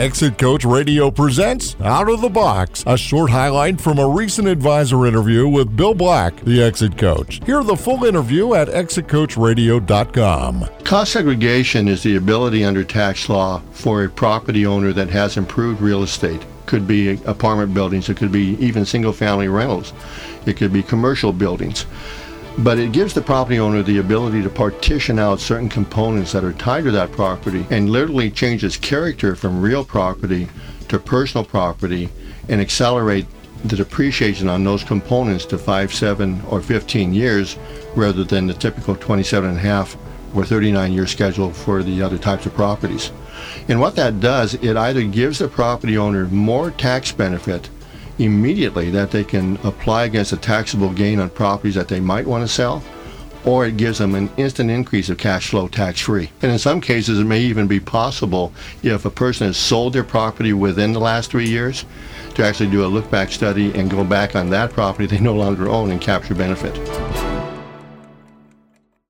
Exit Coach Radio presents Out of the Box, a short highlight from a recent advisor interview with Bill Black, the Exit Coach. Hear the full interview at exitcoachradio.com. Cost segregation is the ability under tax law for a property owner that has improved real estate. Could be apartment buildings, it could be even single family rentals, it could be commercial buildings but it gives the property owner the ability to partition out certain components that are tied to that property and literally change its character from real property to personal property and accelerate the depreciation on those components to 5, 7, or 15 years rather than the typical 27 and a half or 39 year schedule for the other types of properties. And what that does, it either gives the property owner more tax benefit immediately that they can apply against a taxable gain on properties that they might want to sell, or it gives them an instant increase of cash flow tax free. And in some cases, it may even be possible if a person has sold their property within the last three years to actually do a look back study and go back on that property they no longer own and capture benefit.